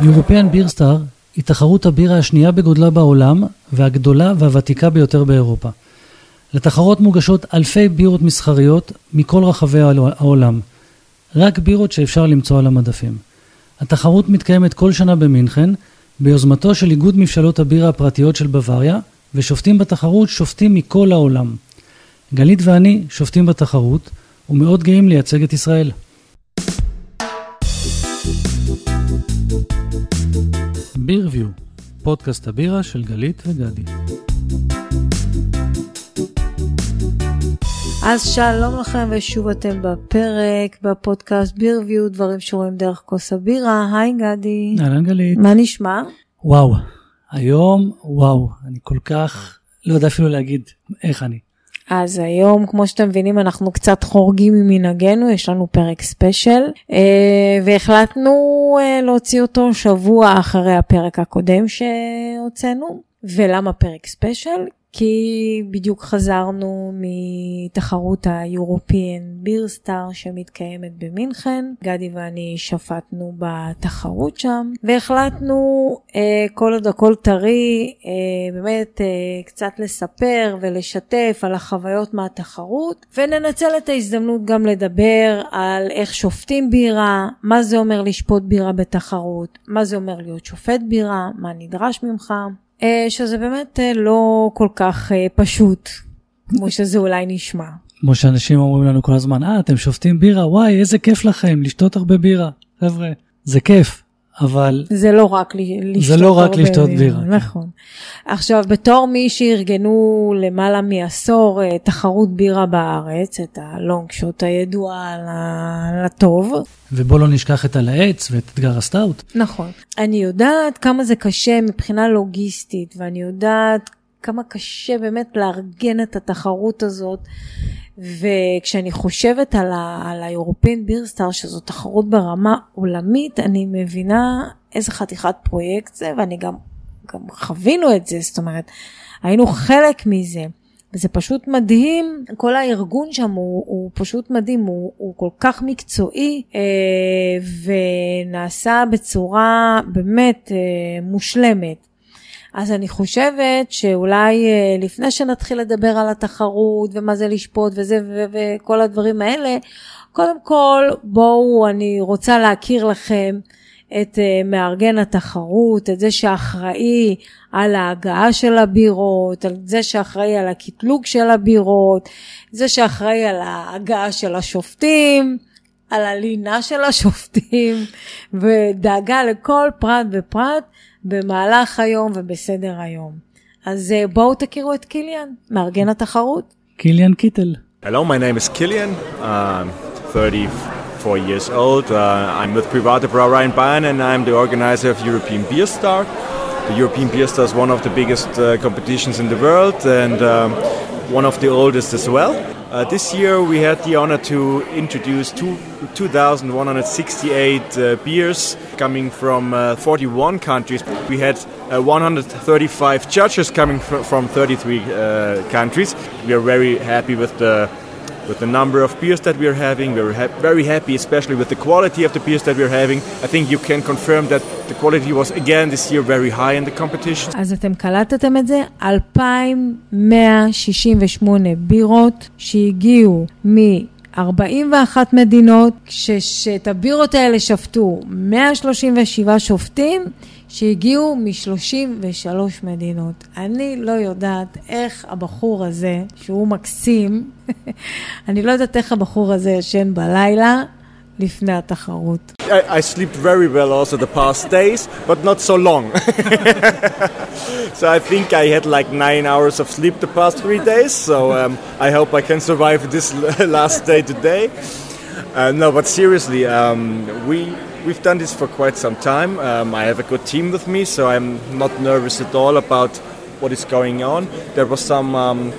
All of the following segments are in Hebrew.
European Beer Star היא תחרות הבירה השנייה בגודלה בעולם והגדולה והוותיקה ביותר באירופה. לתחרות מוגשות אלפי בירות מסחריות מכל רחבי העולם. רק בירות שאפשר למצוא על המדפים. התחרות מתקיימת כל שנה במינכן, ביוזמתו של איגוד מבשלות הבירה הפרטיות של בוואריה, ושופטים בתחרות שופטים מכל העולם. גלית ואני שופטים בתחרות, ומאוד גאים לייצג את ישראל. בירביו, פודקאסט הבירה של גלית וגדי. אז שלום לכם ושוב אתם בפרק בפודקאסט בירביו דברים שרואים דרך כוס הבירה היי גדי. אהלן גלית. מה נשמע? וואו, היום וואו, אני כל כך לא יודע אפילו להגיד איך אני. אז היום כמו שאתם מבינים אנחנו קצת חורגים ממנהגנו יש לנו פרק ספיישל אה, והחלטנו אה, להוציא אותו שבוע אחרי הפרק הקודם שהוצאנו. ולמה פרק special כי בדיוק חזרנו מתחרות ה-European Beer Star שמתקיימת במינכן. גדי ואני שפטנו בתחרות שם והחלטנו אה, כל עוד הכל טרי אה, באמת אה, קצת לספר ולשתף על החוויות מהתחרות וננצל את ההזדמנות גם לדבר על איך שופטים בירה, מה זה אומר לשפוט בירה בתחרות, מה זה אומר להיות שופט בירה, מה נדרש ממך. אה, שזה באמת אה, לא כל כך אה, פשוט, כמו שזה אולי נשמע. כמו שאנשים אומרים לנו כל הזמן, אה, אתם שופטים בירה, וואי, איזה כיף לכם, לשתות הרבה בירה. חבר'ה, זה כיף, אבל... זה לא רק לשתות זה לא רק לשתות בירה. נכון. עכשיו, בתור מי שארגנו למעלה מעשור אה, תחרות בירה בארץ, את ה Longshot הידוע לטוב. ובוא לא נשכח את על העץ ואת אתגר הסטאוט. נכון. אני יודעת כמה זה קשה מבחינה לוגיסטית, ואני יודעת כמה קשה באמת לארגן את התחרות הזאת. וכשאני חושבת על, ה-European Beer Star, שזו תחרות ברמה עולמית, אני מבינה איזה חתיכת פרויקט זה, ואני גם, גם חווינו את זה, זאת אומרת, היינו חלק מזה. וזה פשוט מדהים, כל הארגון שם הוא, הוא פשוט מדהים, הוא, הוא כל כך מקצועי אה, ונעשה בצורה באמת אה, מושלמת. אז אני חושבת שאולי אה, לפני שנתחיל לדבר על התחרות ומה זה לשפוט וזה וכל הדברים האלה, קודם כל בואו אני רוצה להכיר לכם את uh, מארגן התחרות, את זה שאחראי על ההגעה של הבירות, על זה שאחראי על הקטלוג של הבירות, זה שאחראי על ההגעה של השופטים, על הלינה של השופטים, ודאגה לכל פרט ופרט. במהלך היום ובסדר היום. אז בואו תכירו את קיליאן, מארגן התחרות. קיליאן קיטל. Hello, my name is Kilian. I'm 34 years old. Uh, I'm with Private Brauerei in Bayern and I'm the organizer of European Beer Star. The European Beer Star is one of the biggest uh, competitions in the world and um, one of the oldest as well. Uh, this year we had the honor to introduce two, 2,168 uh, beers coming from uh, 41 countries. We had uh, 135 judges coming fr- from 33 uh, countries. We are very happy with the with the number of beers that we are having. We're ha- very happy, especially with the quality of the beers that we're having. I think you can confirm that the quality was again this year very high in the competition. אז אתם קלטתם את זה? 2,168 בירות שהגיעו מ... 41 מדינות, כשאת הבירות האלה שפטו 137 שופטים שהגיעו מ-33 מדינות. אני לא יודעת איך הבחור הזה, שהוא מקסים, אני לא יודעת איך הבחור הזה ישן בלילה לפני התחרות. I, I slept very well also the past days, but not so long. so I think I had like nine hours of sleep the past three days. So um, I hope I can survive this last day today. Uh, no, but seriously, um, we we've done this for quite some time. Um, I have a good team with me, so I'm not nervous at all about what is going on. There was some um,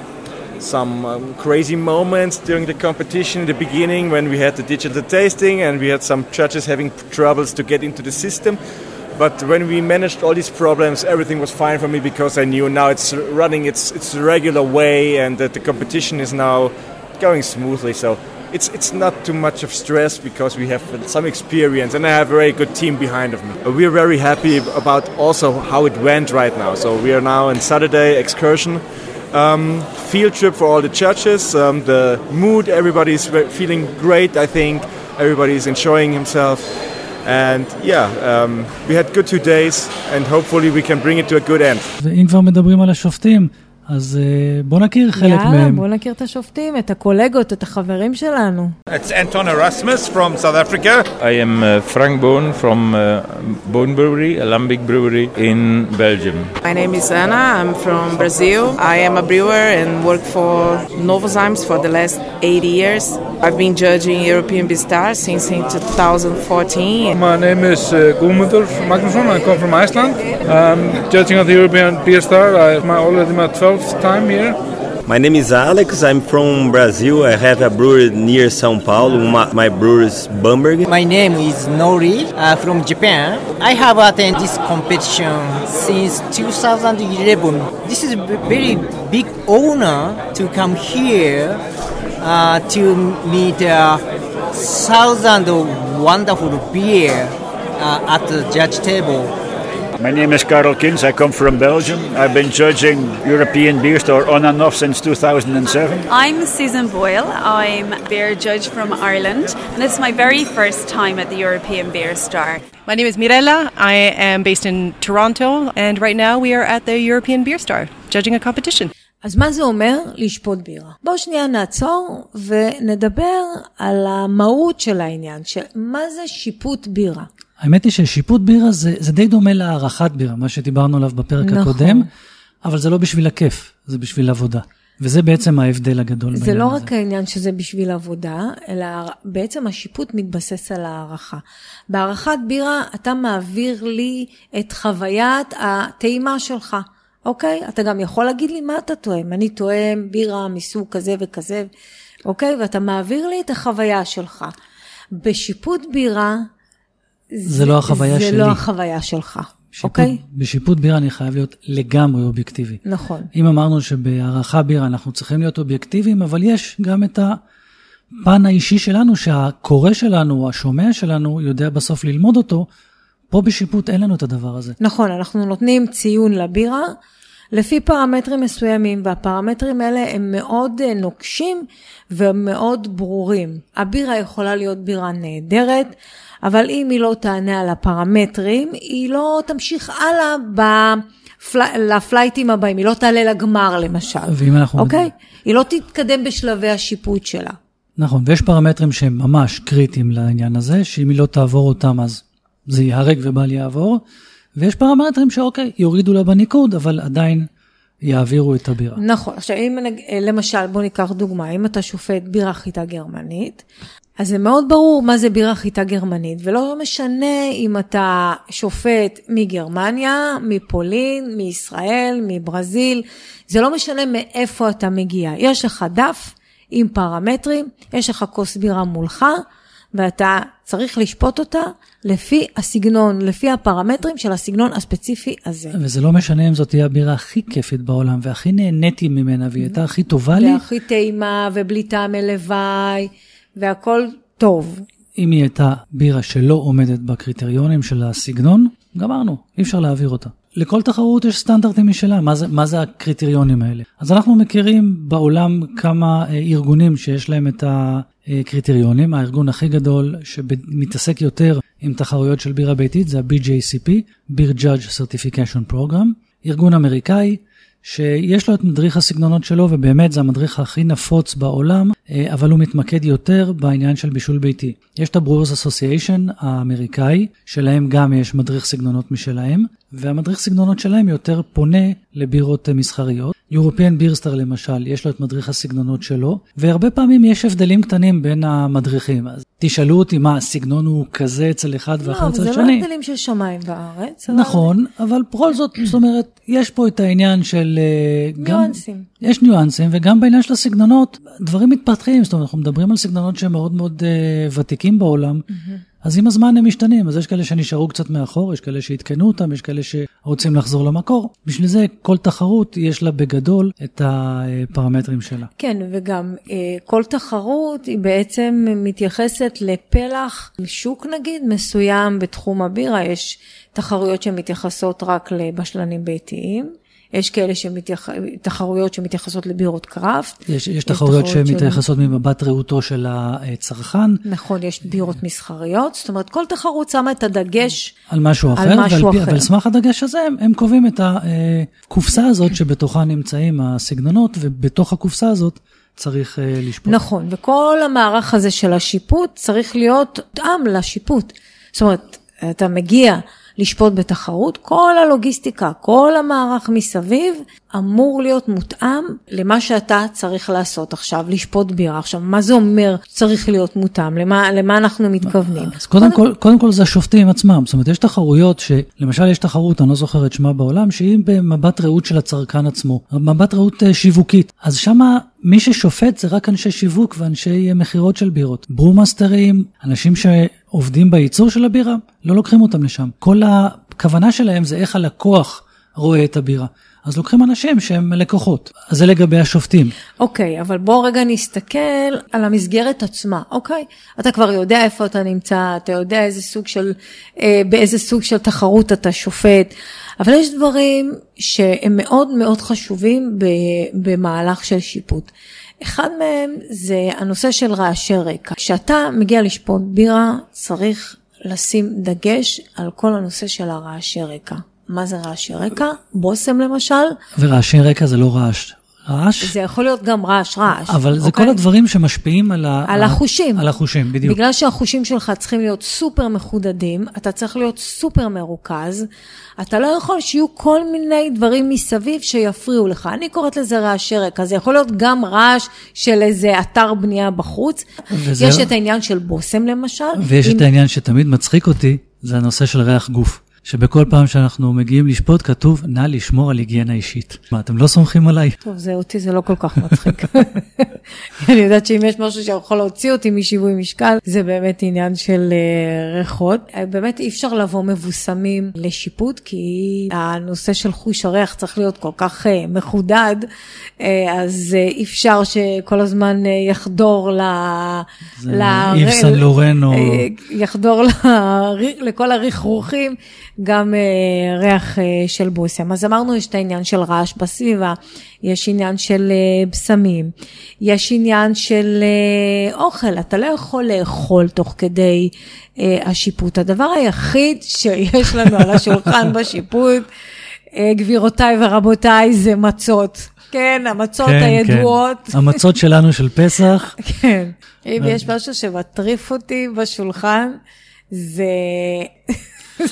some um, crazy moments during the competition in the beginning when we had the digital tasting and we had some judges having troubles to get into the system. But when we managed all these problems, everything was fine for me because I knew now it's running its its regular way and that the competition is now going smoothly. So it's it's not too much of stress because we have some experience and I have a very good team behind of me. We're very happy about also how it went right now. So we are now in Saturday excursion. Um, field trip for all the churches. Um, the mood, everybody's feeling great. I think everybody's enjoying himself. And yeah, um, we had good two days, and hopefully we can bring it to a good end. ואם כבר מדברים על השופטים, אז uh, בוא נכיר חלק יאללה, מהם. יאללה, בוא נכיר את השופטים, את הקולגות, את החברים שלנו. It's Anton Erasmus from South Africa. I am uh, Frank Boon from uh, Boon Brewery, a lambic brewery in Belgium. My name is Anna. I'm from Brazil. I am a brewer and work for Novozymes for the last 80 years. I've been judging European Beer Star since in 2014. My name is uh, Guðmundur Magnusson. I come from Iceland. I'm judging at the European Beer Star. I, my already my 12th time here. My name is Alex. I'm from Brazil. I have a brewery near São Paulo. My, my brewery is Bamberg. My name is Nori uh, from Japan. I have attended this competition since 2011. This is a very big honor to come here uh, to meet a thousand wonderful beer uh, at the judge table. My name is Karel Kins. I come from Belgium. I've been judging European Beer Store on and off since 2007. I'm Susan Boyle. I'm a beer judge from Ireland, and this is my very first time at the European Beer Star. My name is Mirella. I am based in Toronto, and right now we are at the European Beer Star judging a competition. אז מה זה אומר לשפוט בירה? בואו שנייה נעצור ונדבר על המהות של העניין, של מה זה שיפוט בירה. האמת היא ששיפוט בירה זה, זה די דומה להערכת בירה, מה שדיברנו עליו בפרק נכון. הקודם, אבל זה לא בשביל הכיף, זה בשביל עבודה. וזה בעצם ההבדל הגדול זה בעניין לא הזה. רק העניין שזה בשביל עבודה, אלא בעצם השיפוט מתבסס על הערכה. בהערכת בירה אתה מעביר לי את חוויית הטעימה שלך, אוקיי? אתה גם יכול להגיד לי מה אתה טועם. אני טועם בירה מסוג כזה וכזה, אוקיי? ואתה מעביר לי את החוויה שלך. בשיפוט בירה, זה לא החוויה זה שלי. לא החוויה שלך, שיפוט, אוקיי? בשיפוט בירה אני חייב להיות לגמרי אובייקטיבי. נכון. אם אמרנו שבהערכה בירה אנחנו צריכים להיות אובייקטיביים, אבל יש גם את הפן האישי שלנו, שהקורא שלנו, השומע שלנו, יודע בסוף ללמוד אותו. פה בשיפוט אין לנו את הדבר הזה. נכון, אנחנו נותנים ציון לבירה לפי פרמטרים מסוימים, והפרמטרים האלה הם מאוד אה, נוקשים ומאוד ברורים. הבירה יכולה להיות בירה נהדרת, אבל אם היא לא תענה על הפרמטרים, היא לא תמשיך הלאה בפל... לפלייטים הבאים, היא לא תעלה לגמר למשל. ואם אנחנו... אוקיי? היא לא תתקדם בשלבי השיפוט שלה. נכון, ויש פרמטרים שהם ממש קריטיים לעניין הזה, שאם היא לא תעבור אותם אז זה ייהרג ובל יעבור, ויש פרמטרים שאוקיי, יורידו לה בניקוד, אבל עדיין יעבירו את הבירה. נכון, עכשיו אם למשל, בוא ניקח דוגמה, אם אתה שופט בירה חיטה גרמנית, אז זה מאוד ברור מה זה בירה חיטה גרמנית, ולא משנה אם אתה שופט מגרמניה, מפולין, מישראל, מברזיל, זה לא משנה מאיפה אתה מגיע. יש לך דף עם פרמטרים, יש לך כוס בירה מולך, ואתה צריך לשפוט אותה לפי הסגנון, לפי הפרמטרים של הסגנון הספציפי הזה. וזה לא משנה אם זאת תהיה הבירה הכי כיפית בעולם, והכי נהניתי ממנה, והיא הייתה הכי טובה לי, והכי טעימה, ובלי טעם הלוואי, והכל טוב. אם היא הייתה בירה שלא עומדת בקריטריונים של הסגנון, גמרנו, אי אפשר להעביר אותה. לכל תחרות יש סטנדרטים משלה, מה זה, מה זה הקריטריונים האלה? אז אנחנו מכירים בעולם כמה אה, ארגונים שיש להם את הקריטריונים. הארגון הכי גדול שמתעסק יותר עם תחרויות של בירה ביתית זה ה-BJCP, Beer Judge Certification Program, ארגון אמריקאי שיש לו את מדריך הסגנונות שלו, ובאמת זה המדריך הכי נפוץ בעולם, אה, אבל הוא מתמקד יותר בעניין של בישול ביתי. יש את ה-Brewers Association האמריקאי, שלהם גם יש מדריך סגנונות משלהם, והמדריך סגנונות שלהם יותר פונה לבירות אה, מסחריות. European Star למשל, יש לו את מדריך הסגנונות שלו, והרבה פעמים יש הבדלים קטנים בין המדריכים. אז תשאלו אותי מה, הסגנון הוא כזה אצל אחד לא, ואחר אבל אצל זה השני. לא הבדלים של שמיים וארץ. אבל נכון, אבל בכל זאת, זאת אומרת, יש פה את העניין של... אה, ניואנסים. יש ניואנסים, וגם בעניין של הסגנונות, דברים מתפתחים, זאת אומרת, אנחנו מדברים על סגנונות שהם מאוד מאוד uh, ותיקים בעולם, אז עם הזמן הם משתנים, אז יש כאלה שנשארו קצת מאחור, יש כאלה שעדכנו אותם, יש כאלה שרוצים לחזור למקור. בשביל זה כל תחרות יש לה בגדול את הפרמטרים שלה. כן, וגם אה, כל תחרות היא בעצם מתייחסת לפלח שוק נגיד מסוים בתחום הבירה, יש תחרויות שמתייחסות רק לבשלנים ביתיים. יש כאלה שמתייח... תחרויות שמתייחסות לבירות קראפט. יש, יש תחרויות שמתייחסות של... ממבט ראותו של הצרכן. נכון, יש בירות מסחריות, זאת אומרת כל תחרות שמה את הדגש על משהו אחר, על משהו ועל, אחר. ועל סמך הדגש הזה הם, הם קובעים את הקופסה הזאת שבתוכה נמצאים הסגנונות, ובתוך הקופסה הזאת צריך uh, לשפוט. נכון, וכל המערך הזה של השיפוט צריך להיות תאם לשיפוט. זאת אומרת, אתה מגיע לשפוט בתחרות, כל הלוגיסטיקה, כל המערך מסביב אמור להיות מותאם למה שאתה צריך לעשות עכשיו, לשפוט בירה. עכשיו, מה זה אומר צריך להיות מותאם? למה, למה אנחנו מתכוונים? אז קודם, קודם, כל, קודם כל זה השופטים עצמם. זאת אומרת, יש תחרויות שלמשל יש תחרות, אני לא זוכר את שמה בעולם, שהיא במבט ראות של הצרכן עצמו, מבט ראות אה, שיווקית. אז שמה מי ששופט זה רק אנשי שיווק ואנשי מכירות של בירות. ברומאסטרים, אנשים שעובדים בייצור של הבירה, לא לוקחים אותם לשם. כל הכוונה שלהם זה איך הלקוח רואה את הבירה. אז לוקחים אנשים שהם לקוחות. אז זה לגבי השופטים. אוקיי, okay, אבל בוא רגע נסתכל על המסגרת עצמה, אוקיי? Okay? אתה כבר יודע איפה אתה נמצא, אתה יודע איזה סוג של, אה, באיזה סוג של תחרות אתה שופט, אבל יש דברים שהם מאוד מאוד חשובים במהלך של שיפוט. אחד מהם זה הנושא של רעשי רקע. כשאתה מגיע לשפוט בירה, צריך לשים דגש על כל הנושא של הרעשי רקע. מה זה רעשי רקע? בושם למשל. ורעשי רקע זה לא רעש. רעש? זה יכול להיות גם רעש, רעש. אבל זה אוקיי? כל הדברים שמשפיעים על, ה... על החושים. על החושים, בדיוק. בגלל שהחושים שלך צריכים להיות סופר מחודדים, אתה צריך להיות סופר מרוכז, אתה לא יכול שיהיו כל מיני דברים מסביב שיפריעו לך. אני קוראת לזה רעשי רקע, זה יכול להיות גם רעש של איזה אתר בנייה בחוץ. וזה... יש את העניין של בושם למשל. ויש עם... את העניין שתמיד מצחיק אותי, זה הנושא של ריח גוף. שבכל פעם שאנחנו מגיעים לשפוט כתוב, נא לשמור על היגיינה אישית. מה, אתם לא סומכים עליי? טוב, זה אותי, זה לא כל כך מצחיק. אני יודעת שאם יש משהו שיכול להוציא אותי משיווי משקל, זה באמת עניין של uh, ריחות. אה, באמת אי אפשר לבוא מבוסמים לשיפוט, כי הנושא של חוש הריח צריך להיות כל כך uh, מחודד, אז אי אפשר שכל הזמן יחדור ל... זה איב סן לורן או... יחדור לכל הרכרוכים. גם אה, ריח אה, של בוסם. אז אמרנו, יש את העניין של רעש בסביבה, יש עניין של אה, בשמים, יש עניין של אה, אוכל, אתה לא יכול לאכול תוך כדי אה, השיפוט. הדבר היחיד שיש לנו על השולחן בשיפוט, אה, גבירותיי ורבותיי, זה מצות. כן, המצות כן, הידועות. כן. המצות שלנו של פסח. כן. אם יש משהו שמטריף אותי בשולחן, זה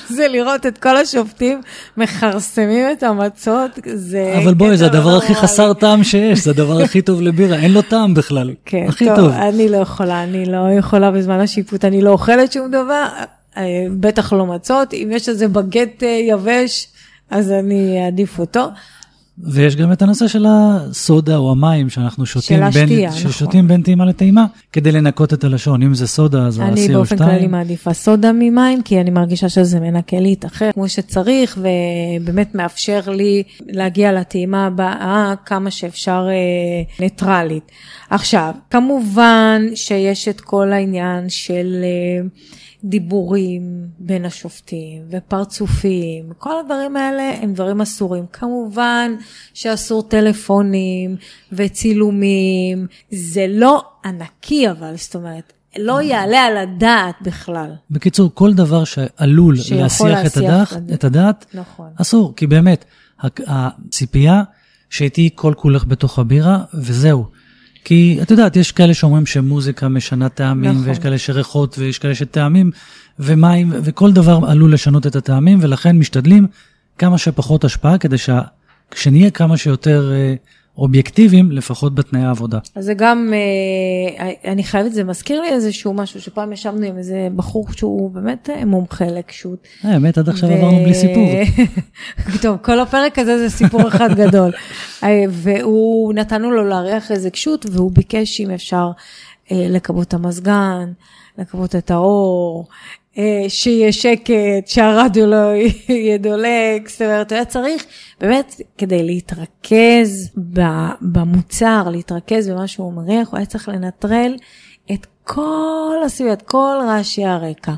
זה לראות את כל השופטים מכרסמים את המצות, זה... אבל בואי, זה הדבר הכי חסר טעם שיש, זה הדבר הכי טוב לבירה, אין לו טעם בכלל. כן, הכי טוב. טוב. אני לא יכולה, אני לא יכולה בזמן השיפוט, אני לא אוכלת שום דבר, אה, בטח לא מצות, אם יש איזה בגט אה, יבש, אז אני אעדיף אותו. ויש גם את הנושא של הסודה או המים שאנחנו שותים, בין, השתייה, נכון. ששותים בין טעימה לטעימה, כדי לנקות את הלשון. אם זה סודה, אז ה-CO2. אני באופן כללי מעדיפה סודה ממים, כי אני מרגישה שזה מנקה לי את אחר כמו שצריך, ובאמת מאפשר לי להגיע לטעימה הבאה כמה שאפשר אה, ניטרלית. עכשיו, כמובן שיש את כל העניין של... אה, דיבורים בין השופטים ופרצופים, כל הדברים האלה הם דברים אסורים. כמובן שאסור טלפונים וצילומים, זה לא ענקי אבל, זאת אומרת, לא יעלה על הדעת בכלל. בקיצור, כל דבר שעלול להסיח את הדעת, את הדעת, נכון. אסור, כי באמת, הציפייה שתהיי כל כולך בתוך הבירה, וזהו. כי את יודעת, יש כאלה שאומרים שמוזיקה משנה טעמים, נכון. ויש כאלה שריחות, ויש כאלה שטעמים, ומים, וכל דבר עלול לשנות את הטעמים, ולכן משתדלים כמה שפחות השפעה, כדי שנהיה כמה שיותר אה, אובייקטיביים, לפחות בתנאי העבודה. אז זה גם, אה, אני חייבת, זה מזכיר לי איזשהו משהו, שפעם ישבנו עם איזה בחור שהוא באמת אה, מומחה לקשות. האמת, עד עכשיו עברנו בלי סיפור. טוב, כל הפרק הזה זה סיפור אחד גדול. והוא, נתנו לו לארח איזה קשות, והוא ביקש אם אפשר אה, לכבות את המזגן, לכבות את האור, אה, שיהיה שקט, שהרדיו לא יהיה דולק, זאת אומרת, היה צריך באמת כדי להתרכז במוצר, להתרכז במה שהוא מריח, הוא היה צריך לנטרל את כל הסביבה, את כל רעשי הרקע.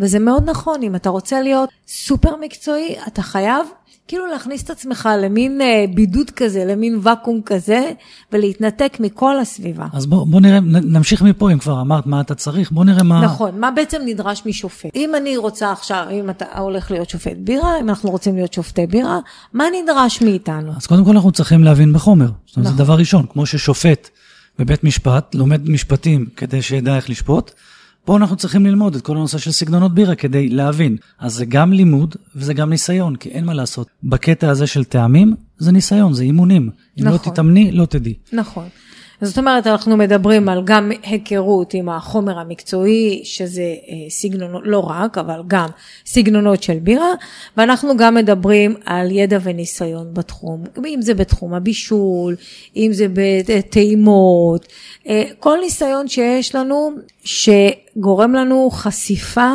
וזה מאוד נכון, אם אתה רוצה להיות סופר מקצועי, אתה חייב כאילו להכניס את עצמך למין אה, בידוד כזה, למין ואקום כזה, ולהתנתק מכל הסביבה. אז בוא, בוא נראה, נמשיך מפה, אם כבר אמרת מה אתה צריך, בוא נראה מה... נכון, מה בעצם נדרש משופט. אם אני רוצה עכשיו, אם אתה הולך להיות שופט בירה, אם אנחנו רוצים להיות שופטי בירה, מה נדרש מאיתנו? אז קודם כל אנחנו צריכים להבין בחומר. זאת אומרת, נכון. זה דבר ראשון, כמו ששופט בבית משפט לומד משפטים כדי שידע איך לשפוט, פה אנחנו צריכים ללמוד את כל הנושא של סגנונות בירה כדי להבין. אז זה גם לימוד וזה גם ניסיון, כי אין מה לעשות. בקטע הזה של טעמים, זה ניסיון, זה אימונים. אם לא נכון. לא תתאמני, לא תדעי. נכון. זאת אומרת, אנחנו מדברים על גם היכרות עם החומר המקצועי, שזה אה, סגנונות, לא רק, אבל גם סגנונות של בירה, ואנחנו גם מדברים על ידע וניסיון בתחום, אם זה בתחום הבישול, אם זה בטעימות, אה, כל ניסיון שיש לנו שגורם לנו חשיפה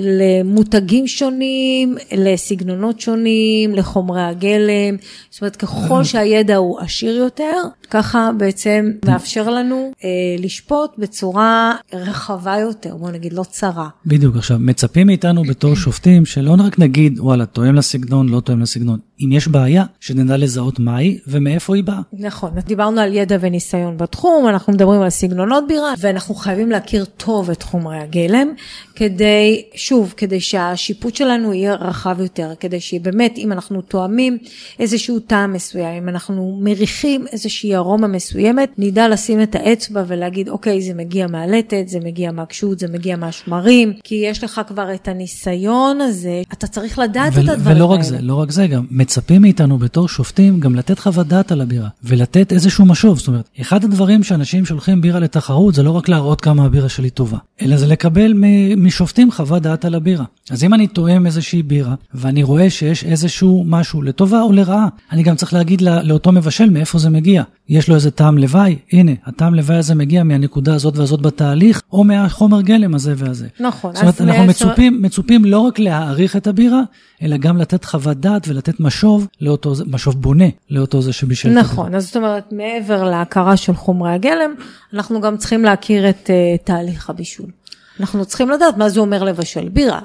למותגים שונים, לסגנונות שונים, לחומרי הגלם, זאת אומרת ככל שהידע הוא עשיר יותר, ככה בעצם מאפשר לנו אה, לשפוט בצורה רחבה יותר, בוא נגיד לא צרה. בדיוק, עכשיו מצפים מאיתנו בתור שופטים שלא רק נגיד וואלה תואם לסגנון, לא תואם לסגנון, אם יש בעיה שנדע לזהות מה היא ומאיפה היא באה. נכון, דיברנו על ידע וניסיון בתחום, אנחנו מדברים על סגנונות בירה ואנחנו חייבים להכיר טוב את חומרי הגלם כדי שוב, כדי שהשיפוט שלנו יהיה רחב יותר, כדי שבאמת, אם אנחנו תואמים איזשהו טעם מסוים, אם אנחנו מריחים איזושהי ארומה מסוימת, נדע לשים את האצבע ולהגיד, אוקיי, זה מגיע מהלטת, זה מגיע מהקשות, זה מגיע מהשמרים, כי יש לך כבר את הניסיון הזה, אתה צריך לדעת ו- את הדברים האלה. ולא רק זה, לא רק זה, גם מצפים מאיתנו בתור שופטים גם לתת חוות דעת על הבירה, ולתת איזשהו משוב. זאת אומרת, אחד הדברים שאנשים שולחים בירה לתחרות, זה לא רק להראות כמה הבירה שלי טובה, אלא זה לקבל משופטים חוות דעת על הבירה. אז אם אני תואם איזושהי בירה, ואני רואה שיש איזשהו משהו לטובה או לרעה, אני גם צריך להגיד לא, לאותו מבשל מאיפה זה מגיע. יש לו איזה טעם לוואי? הנה, הטעם לוואי הזה מגיע מהנקודה הזאת והזאת בתהליך, או מהחומר גלם הזה והזה. נכון. זאת אומרת, אנחנו מצופים, מצופים לא רק להעריך את הבירה, אלא גם לתת חוות דעת ולתת משוב לאותו, משוב בונה לאותו זה שבישל. נכון, אז זאת אומרת, מעבר להכרה של חומרי הגלם, אנחנו גם צריכים להכיר את uh, תהליך הבישול. אנחנו צריכים לדעת מה זה אומר לבשל בירה.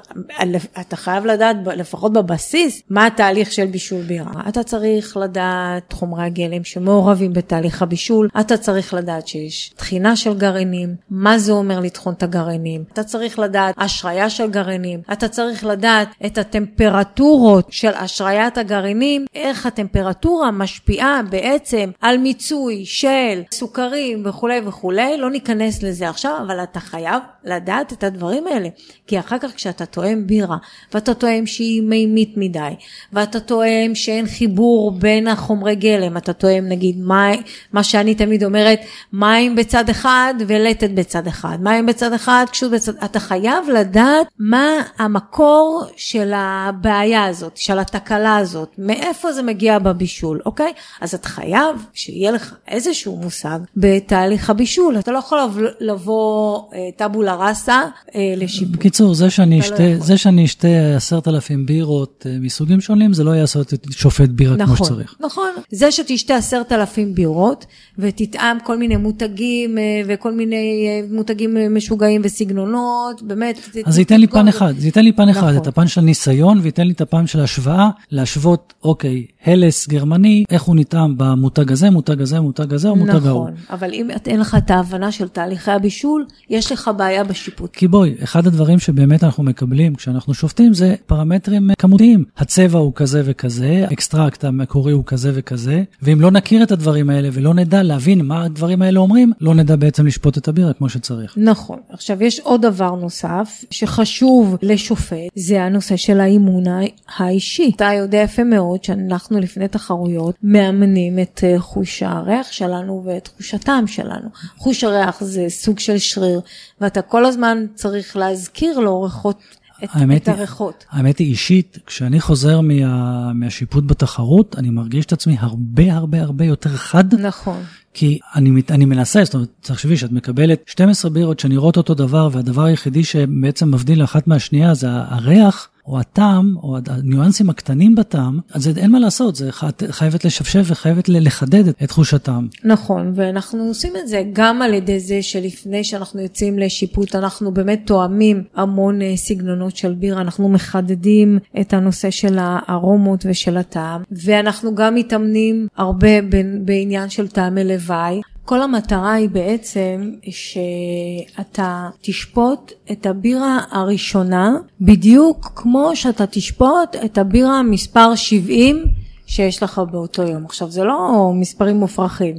אתה חייב לדעת, לפחות בבסיס, מה התהליך של בישול בירה. אתה צריך לדעת חומרי הגלם שמעורבים בתהליך הבישול, אתה צריך לדעת שיש טחינה של גרעינים, מה זה אומר לטחון את הגרעינים, אתה צריך לדעת השריה של גרעינים, אתה צריך לדעת את הטמפרטורות של השריית הגרעינים, איך הטמפרטורה משפיעה בעצם על מיצוי של סוכרים וכולי וכולי, לא ניכנס לזה עכשיו, אבל אתה חייב לדעת לדעת את הדברים האלה. כי אחר כך כשאתה טועם בירה, ואתה טועם שהיא מימית מדי, ואתה טועם שאין חיבור בין החומרי גלם, אתה טועם נגיד מים, מה שאני תמיד אומרת, מים בצד אחד ולטת בצד אחד, מים בצד אחד, קשות בצד, אתה חייב לדעת מה המקור של הבעיה הזאת, של התקלה הזאת, מאיפה זה מגיע בבישול, אוקיי? אז אתה חייב שיהיה לך איזשהו מושג בתהליך הבישול, אתה לא יכול לבוא אה, טבולה ראסה אה, לשיפוט. בקיצור, זה שאני לא אשתה, לא זה שאני אשתה עשרת אלפים בירות אה, מסוגים שונים, זה לא יעשה אותי שופט בירה נכון, כמו שצריך. נכון, זה שתשתה עשרת אלפים בירות, ותטעם כל מיני מותגים, אה, וכל מיני אה, מותגים אה, משוגעים וסגנונות, באמת. אז זה ייתן לי פן אחד, זה ייתן לי פן נכון. אחד, את הפן של הניסיון, וייתן לי את הפן של השוואה, להשוות, אוקיי, הלס גרמני, איך הוא נטעם במותג הזה, מותג הזה, מותג הזה, או מותג ההוא. נכון, אבל אם אין לך את ההבנה של תהליכי הבישול, יש לך בעיה בשיפוט. כי בואי, אחד הדברים שבאמת אנחנו מקבלים כשאנחנו שופטים זה פרמטרים כמותיים. הצבע הוא כזה וכזה, האקסטרקט המקורי הוא כזה וכזה, ואם לא נכיר את הדברים האלה ולא נדע להבין מה הדברים האלה אומרים, לא נדע בעצם לשפוט את הבירה כמו שצריך. נכון. עכשיו, יש עוד דבר נוסף שחשוב לשופט, זה הנושא של האימון האישי. אתה יודע יפה מאוד שאנחנו לפני תחרויות מאמנים את אה, חוש הריח שלנו ואת חוש הטעם שלנו. חוש הריח זה סוג של שריר, ואתה כל הזמן צריך להזכיר לו ריחות את, האמת את היא- הריחות. האמת היא אישית, כשאני חוזר מה, מהשיפוט בתחרות, אני מרגיש את עצמי הרבה הרבה הרבה יותר חד. נכון. כי אני, אני מנסה, זאת אומרת, תחשבי שאת מקבלת 12 בירות שנראות אותו דבר, והדבר היחידי שבעצם מבדיל אחת מהשנייה זה הריח. או הטעם, או הניואנסים הקטנים בטעם, אז אין מה לעשות, זה חייבת לשפשף וחייבת לחדד את תחוש הטעם. נכון, ואנחנו עושים את זה גם על ידי זה שלפני שאנחנו יוצאים לשיפוט, אנחנו באמת תואמים המון אה, סגנונות של בירה, אנחנו מחדדים את הנושא של הארומות ושל הטעם, ואנחנו גם מתאמנים הרבה בעניין של טעמי לוואי. כל המטרה היא בעצם שאתה תשפוט את הבירה הראשונה בדיוק כמו שאתה תשפוט את הבירה מספר 70 שיש לך באותו יום. עכשיו זה לא מספרים מופרכים.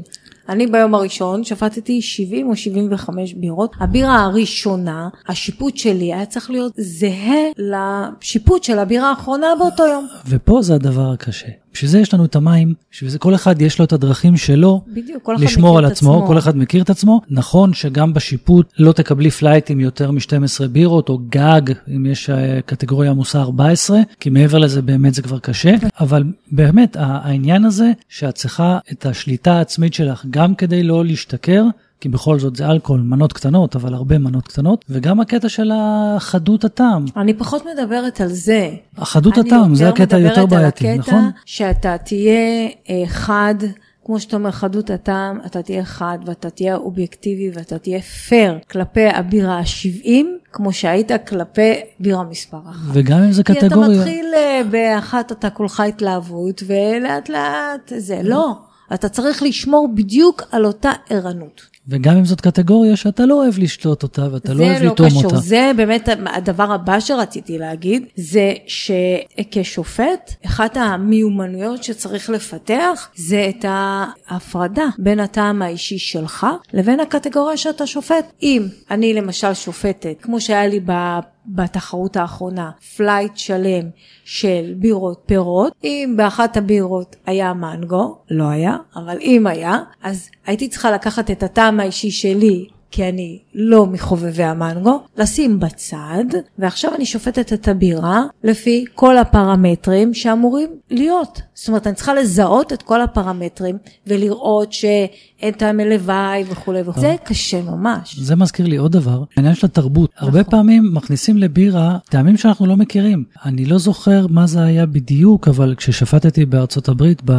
אני ביום הראשון שפטתי 70 או 75 בירות. הבירה הראשונה, השיפוט שלי היה צריך להיות זהה לשיפוט של הבירה האחרונה באותו יום. ופה זה הדבר הקשה. בשביל זה יש לנו את המים, בשביל זה כל אחד יש לו את הדרכים שלו בדיוק, כל לשמור על עצמו, עצמו. כל אחד מכיר את עצמו. נכון שגם בשיפוט לא תקבלי flight עם יותר מ-12 בירות, או גג, אם יש אה, קטגוריה עמוסה 14, כי מעבר לזה באמת זה כבר קשה, אבל באמת העניין הזה שאת צריכה את השליטה העצמית שלך גם כדי לא להשתכר. כי בכל זאת זה אלכוהול, מנות קטנות, אבל הרבה מנות קטנות, וגם הקטע של החדות הטעם. אני פחות מדברת על זה. החדות אני הטעם, זה הקטע מדברת היותר על בעייתי, הקטע נכון? שאתה תהיה אה, חד, כמו שאתה אומר, חדות הטעם, אתה תהיה חד ואתה תהיה אובייקטיבי ואתה תהיה פייר כלפי הבירה ה-70, כמו שהיית כלפי בירה מספר אחת. וגם אם זה כי אתה קטגוריה... מתחיל אה, באחת, אתה כולך התלהבות, ולאט לאט זה, לא. אתה צריך לשמור בדיוק על אותה ערנות. וגם אם זאת קטגוריה שאתה לא אוהב לשתות אותה ואתה לא אוהב לא לטעום קשור, אותה. זה באמת הדבר הבא שרציתי להגיד, זה שכשופט, אחת המיומנויות שצריך לפתח זה את ההפרדה בין הטעם האישי שלך לבין הקטגוריה שאתה שופט. אם אני למשל שופטת, כמו שהיה לי ב... בתחרות האחרונה, flight שלם של בירות פירות. אם באחת הבירות היה מנגו, לא היה, אבל אם היה, אז הייתי צריכה לקחת את הטעם האישי שלי כי אני לא מחובבי המנגו, לשים בצד, ועכשיו אני שופטת את הבירה לפי כל הפרמטרים שאמורים להיות. זאת אומרת, אני צריכה לזהות את כל הפרמטרים ולראות שאין טעמי לוואי וכולי וכולי. זה קשה ממש. זה מזכיר לי עוד דבר, העניין של התרבות. הרבה פעמים מכניסים לבירה טעמים שאנחנו לא מכירים. אני לא זוכר מה זה היה בדיוק, אבל כששפטתי בארצות הברית אה,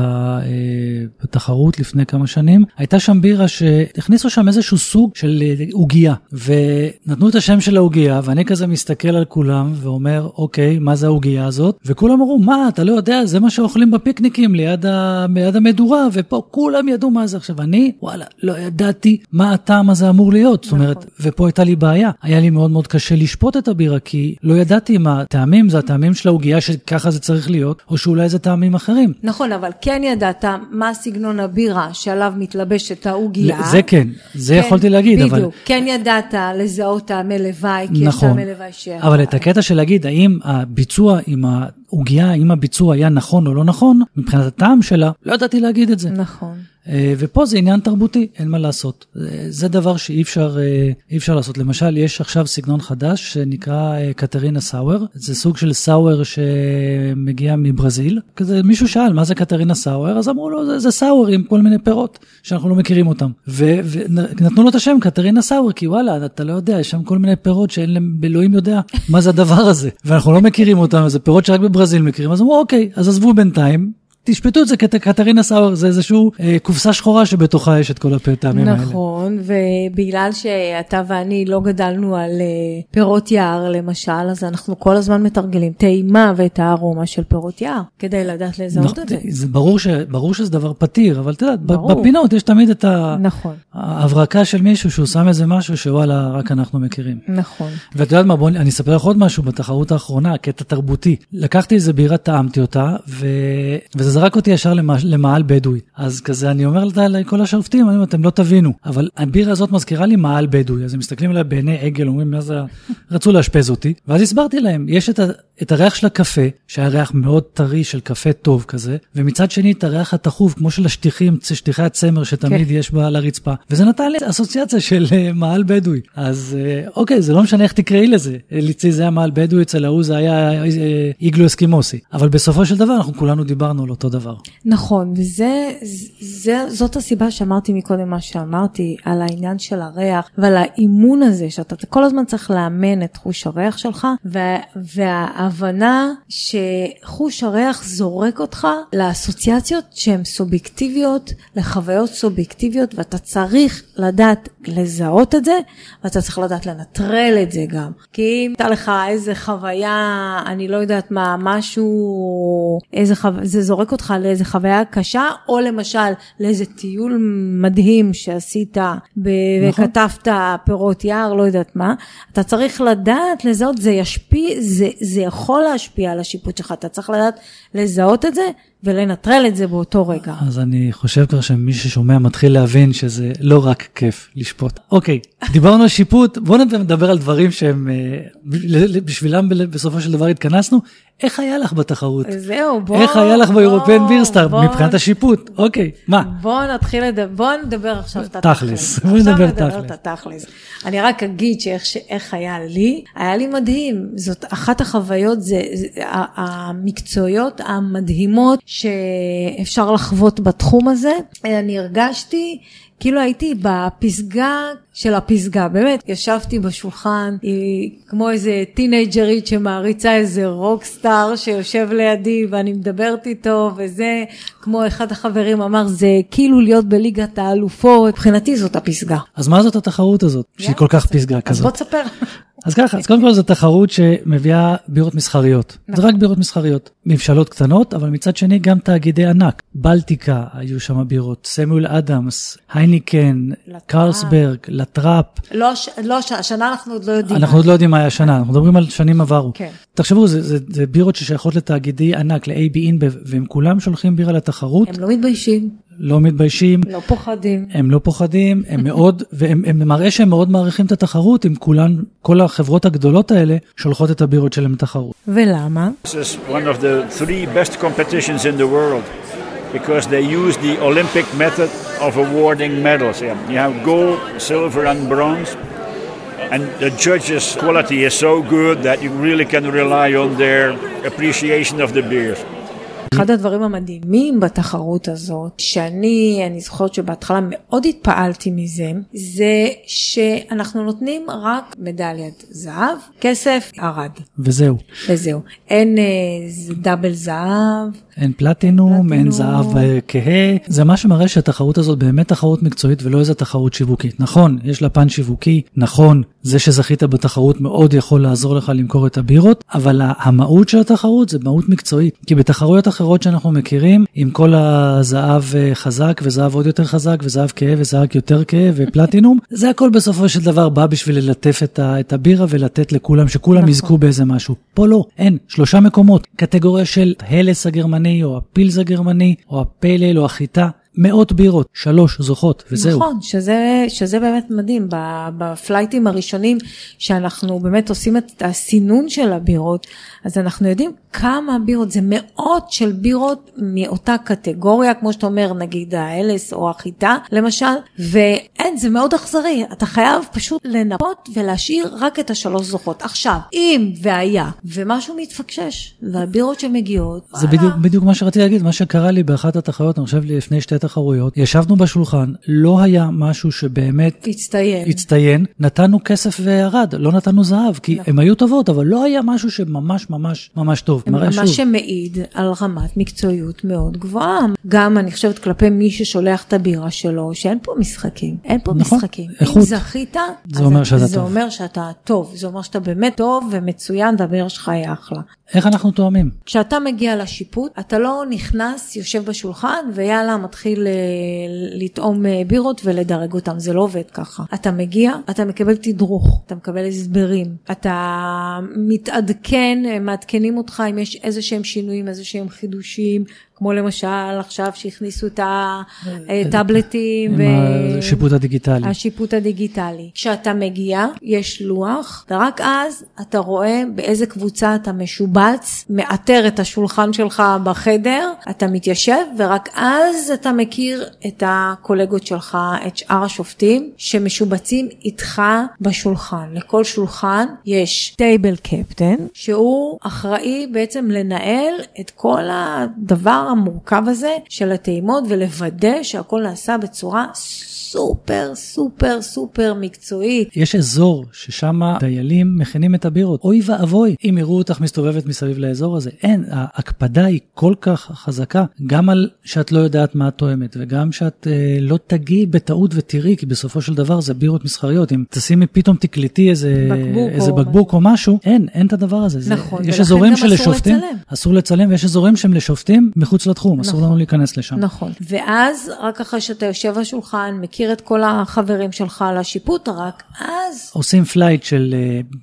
בתחרות לפני כמה שנים, הייתה שם בירה שהכניסו שם איזשהו סוג של אה, עוגייה, ונתנו את השם של העוגייה, ואני כזה מסתכל על כולם ואומר, אוקיי, מה זה העוגייה הזאת? וכולם אמרו, מה, אתה לא יודע, זה מה שאוכלים בפיקניקים ליד, ה... ליד המדורה, ופה כולם ידעו מה זה. עכשיו, אני, וואלה, לא ידעתי מה הטעם הזה אמור להיות. זאת אומרת, ופה הייתה לי בעיה. היה לי מאוד מאוד קשה לשפוט את הבירה, כי לא ידעתי אם הטעמים זה הטעמים של העוגייה שככה זה צריך להיות, או שאולי זה טעמים אחרים. נכון, אבל כן ידעת מה סגנון הבירה שעליו מתלבשת העוגייה. זה כן, זה כן, יכולתי להגיד, אבל... בדיוק, כן ידעת לזהות טעמי לוואי, כי יש נכון, טעמי לוואי ש... אבל את הקטע של להגיד האם הביצוע עם העוגייה, האם הביצוע היה נכון או לא נכון, מבחינת הטעם שלה, לא ידעתי להגיד את זה. נכון. אה, ופה זה עניין תרבותי, אין מה לעשות. אה, זה דבר שאי אפשר, אה, אפשר לעשות. למשל, יש עכשיו סגנון חדש שנקרא קטרינה סאואר. זה סוג של סאואר שמגיע מברזיל. כזה מישהו שאל, מה זה קטרינה סאואר? אז אמרו לו, זה, זה סאואר עם כל מיני פירות שאנחנו לא מכירים אותם. ונתנו לו את השם קטרינה סאואר, כי וואלה, אתה לא יודע, יש שם כל מיני פירות שאין להם, אלוהים יודע מה זה הדבר הזה. ואנחנו לא מכירים אותם, זה פירות שרק בברזיל מכירים. אז אמרו, אוקיי, אז עזבו בינתיים. תשפטו את זה כקטרינה סאואר, זה איזשהו אה, קופסה שחורה שבתוכה יש את כל הטעמים האלה. נכון, ובגלל שאתה ואני לא גדלנו על אה, פירות יער למשל, אז אנחנו כל הזמן מתרגלים טעימה ואת הארומה של פירות יער, כדי לדעת לזהות נכון, את זה. זה ברור, ש, ברור שזה דבר פתיר, אבל את יודעת. בפינות יש תמיד את ה- נכון, ההברקה של מישהו שהוא שם איזה משהו שוואלה, רק אנחנו מכירים. נכון. ואת יודעת מה, בוא, אני אספר לך עוד משהו בתחרות האחרונה, קטע תרבותי. לקחתי איזה בירה, טעמתי אותה, ו... וזה זרק אותי ישר למע- למעל בדואי. אז כזה, אני אומר לכל השופטים, אני אומר, אתם לא תבינו, אבל הבירה הזאת מזכירה לי מעל בדואי, אז הם מסתכלים עליי בעיני עגל, אומרים, מה זה, ה-" רצו לאשפז אותי, ואז הסברתי להם, יש את, ה, את הריח של הקפה, שהיה ריח מאוד טרי של קפה טוב כזה, ומצד שני את הריח התחוב, כמו של השטיחים, שטיחי הצמר שתמיד כן. יש בה על הרצפה, וזה נתן לי אסוציאציה של אה, מעל בדואי. אז אה, אוקיי, זה לא משנה איך תקראי לזה, אצלי זה היה מעל בדואי, אצל ההוא זה היה אה, איגלו אסקימוסי, אבל בסופו של דבר אנחנו כולנו דיברנו על אותו דבר. נכון, וזה, זה, זאת הסיבה שאמרתי מקודם מה שאמרתי, על העניין של הריח ועל האימון הזה, שאתה כל הזמן צריך לאמן את חוש הריח שלך, וה, וההבנה שחוש הריח זורק אותך לאסוציאציות שהן סובייקטיביות, לחוויות סובייקטיביות, ואתה צריך לדעת לזהות את זה, ואתה צריך לדעת לנטרל את זה גם. כי אם הייתה לך איזה חוויה, אני לא יודעת מה, משהו, איזה חו... זה זורק אותך לאיזה חוויה קשה, או למשל לאיזה טיול מדהים שעשית ב... נכון. וכתבת פירות יער, לא יודעת מה, אתה צריך לדעת לזהות, זה ישפיע, זה, זה יכול להשפיע על השיפוט שלך, אתה צריך לדעת לזהות את זה ולנטרל את זה באותו רגע. אז אני חושב כבר שמי ששומע מתחיל להבין שזה לא רק כיף לשפוט. אוקיי, דיברנו על שיפוט, בואו נדבר על דברים שהם, אה, בשבילם בסופו של דבר התכנסנו. איך היה לך בתחרות? זהו, בוא... איך היה לך באירופאן בוא, בירסטאר. מבחינת השיפוט? אוקיי, מה? בוא נתחיל לדבר, בוא נדבר עכשיו את תכלס, התכלס. בוא נדבר. את התכלס. אני רק אגיד שאיך היה לי, היה לי מדהים. זאת אחת החוויות, המקצועיות המדהימות שאפשר לחוות בתחום הזה. אני הרגשתי כאילו הייתי בפסגה של הפסגה, באמת, ישבתי בשולחן, היא כמו איזה טינג'רית שמעריצה איזה רוקסטאר שיושב לידי ואני מדברת איתו וזה, כמו אחד החברים אמר, זה כאילו להיות בליגת האלופות, מבחינתי זאת הפסגה. אז מה זאת התחרות הזאת, שהיא כל כך פסגה אז כזאת? בוא תספר. אז ככה, אז קודם כל זו תחרות שמביאה בירות מסחריות. זה רק בירות מסחריות. מבשלות קטנות, אבל מצד שני גם תאגידי ענק. בלטיקה, היו שם בירות, סמואל אדמס, הייניקן, קרלסברג, לטראפ. לא, הש- לא, הש- השנה אנחנו עוד לא יודעים. אנחנו עוד לא יודעים מה היה השנה, אנחנו מדברים על שנים עברו. כן. תחשבו, זה, זה, זה בירות ששייכות לתאגידי ענק, ל-AB InBev, והם כולם שולחים בירה לתחרות, הם לא מתביישים, לא מתביישים. לא פוחדים. הם לא פוחדים, הם מאוד, והם הם מראה שהם מאוד מעריכים את התחרות, עם כולן, כל החברות הגדולות האלה שולחות את הבירות שלהם לתחרות. ולמה? This is one of the three best competitions in the world because they use the Olympic method of awarding medals. Yeah, You have gold, silver, and bronze. And the judges' quality is so good that you really can rely on their appreciation of the beers. אחד הדברים המדהימים בתחרות הזאת, שאני, אני זוכרת שבהתחלה מאוד התפעלתי מזה, זה שאנחנו נותנים רק מדליית זהב, כסף, ערד, וזהו. וזהו. אין אה, דאבל זהב, אין פלטינום, אין פלטינום. זהב אה, כהה, זה מה שמראה שהתחרות הזאת באמת תחרות מקצועית ולא איזה תחרות שיווקית. נכון, יש לה פן שיווקי, נכון, זה שזכית בתחרות מאוד יכול לעזור לך למכור את הבירות, אבל המהות של התחרות זה מהות מקצועית. כי בתחרויות אחרות שאנחנו מכירים, עם כל הזהב אה, חזק וזהב עוד יותר חזק וזהב כהה וזהב יותר כהה ופלטינום, זה הכל בסופו של דבר בא בשביל ללטף את, ה- את הבירה ולתת לכולם, שכולם נכון. יזכו באיזה משהו. פה לא, אין, שלושה מקומות, קטגוריה של הלס הגרמני או הפילס הגרמני או הפיילל או החיטה, מאות בירות, שלוש זוכות וזהו. נכון, שזה, שזה באמת מדהים, בפלייטים הראשונים שאנחנו באמת עושים את הסינון של הבירות, אז אנחנו יודעים כמה בירות, זה מאות של בירות מאותה קטגוריה, כמו שאתה אומר, נגיד האלס או החיטה למשל, ואין, זה מאוד אכזרי, אתה חייב פשוט לנפות ולהשאיר רק את השלוש זוכות. עכשיו, אם והיה, ומשהו מתפקשש, והבירות שמגיעות, זה בדיוק, בדיוק מה שרציתי להגיד, מה שקרה לי באחת התחרויות, אני חושב לפני שתי תחרויות, ישבנו בשולחן, לא היה משהו שבאמת הצטיין. הצטיין, נתנו כסף וירד, לא נתנו זהב, כי הן היו טובות, אבל לא היה משהו שממש ממש ממש טוב. מה שוב, שמעיד על רמת מקצועיות מאוד גבוהה. גם אני חושבת כלפי מי ששולח את הבירה שלו, שאין פה משחקים, אין פה נכון, משחקים. איכות. אם זכית, זה אומר שאתה זה טוב. אומר שאתה טוב, זה אומר שאתה באמת טוב ומצוין והבירה שלך היא אחלה. איך אנחנו תואמים? כשאתה מגיע לשיפוט, אתה לא נכנס, יושב בשולחן, ויאללה, מתחיל אה, לטעום אה, בירות ולדרג אותם, זה לא עובד ככה. אתה מגיע, אתה מקבל תדרוך, אתה מקבל הסברים, אתה מתעדכן, אה, מעדכנים אותך אם יש איזה שהם שינויים, איזה שהם חידושים, כמו למשל עכשיו שהכניסו את הטאבלטים. עם השיפוט הדיגיטלי. השיפוט הדיגיטלי. כשאתה מגיע, יש לוח, ורק אז אתה רואה באיזה קבוצה אתה משובץ, מאתר את השולחן שלך בחדר, אתה מתיישב, ורק אז אתה מכיר את הקולגות שלך, את שאר השופטים, שמשובצים איתך בשולחן. לכל שולחן יש table captain, שהוא אחראי בעצם לנהל את כל הדבר המורכב הזה של הטעימות ולוודא שהכל נעשה בצורה סופר סופר סופר מקצועית. יש אזור ששם דיילים מכינים את הבירות. אוי ואבוי אם יראו אותך מסתובבת מסביב לאזור הזה. אין, ההקפדה היא כל כך חזקה, גם על שאת לא יודעת מה את טועמת, וגם שאת אה, לא תגיעי בטעות ותראי, כי בסופו של דבר זה בירות מסחריות. אם תשימי פתאום תקלטי איזה בקבוק, איזה או, בקבוק או משהו, אין, אין את הדבר הזה. נכון, זה, יש אזורים של לשופטים, אסור לצלם, ויש אזורים שהם לשופטים מחוץ לתחום, נכון, אסור לנו להיכנס לשם. נכון, ואז רק אחרי שאתה יושב על השולחן, מכיר את כל החברים שלך לשיפוט, רק אז... עושים flight של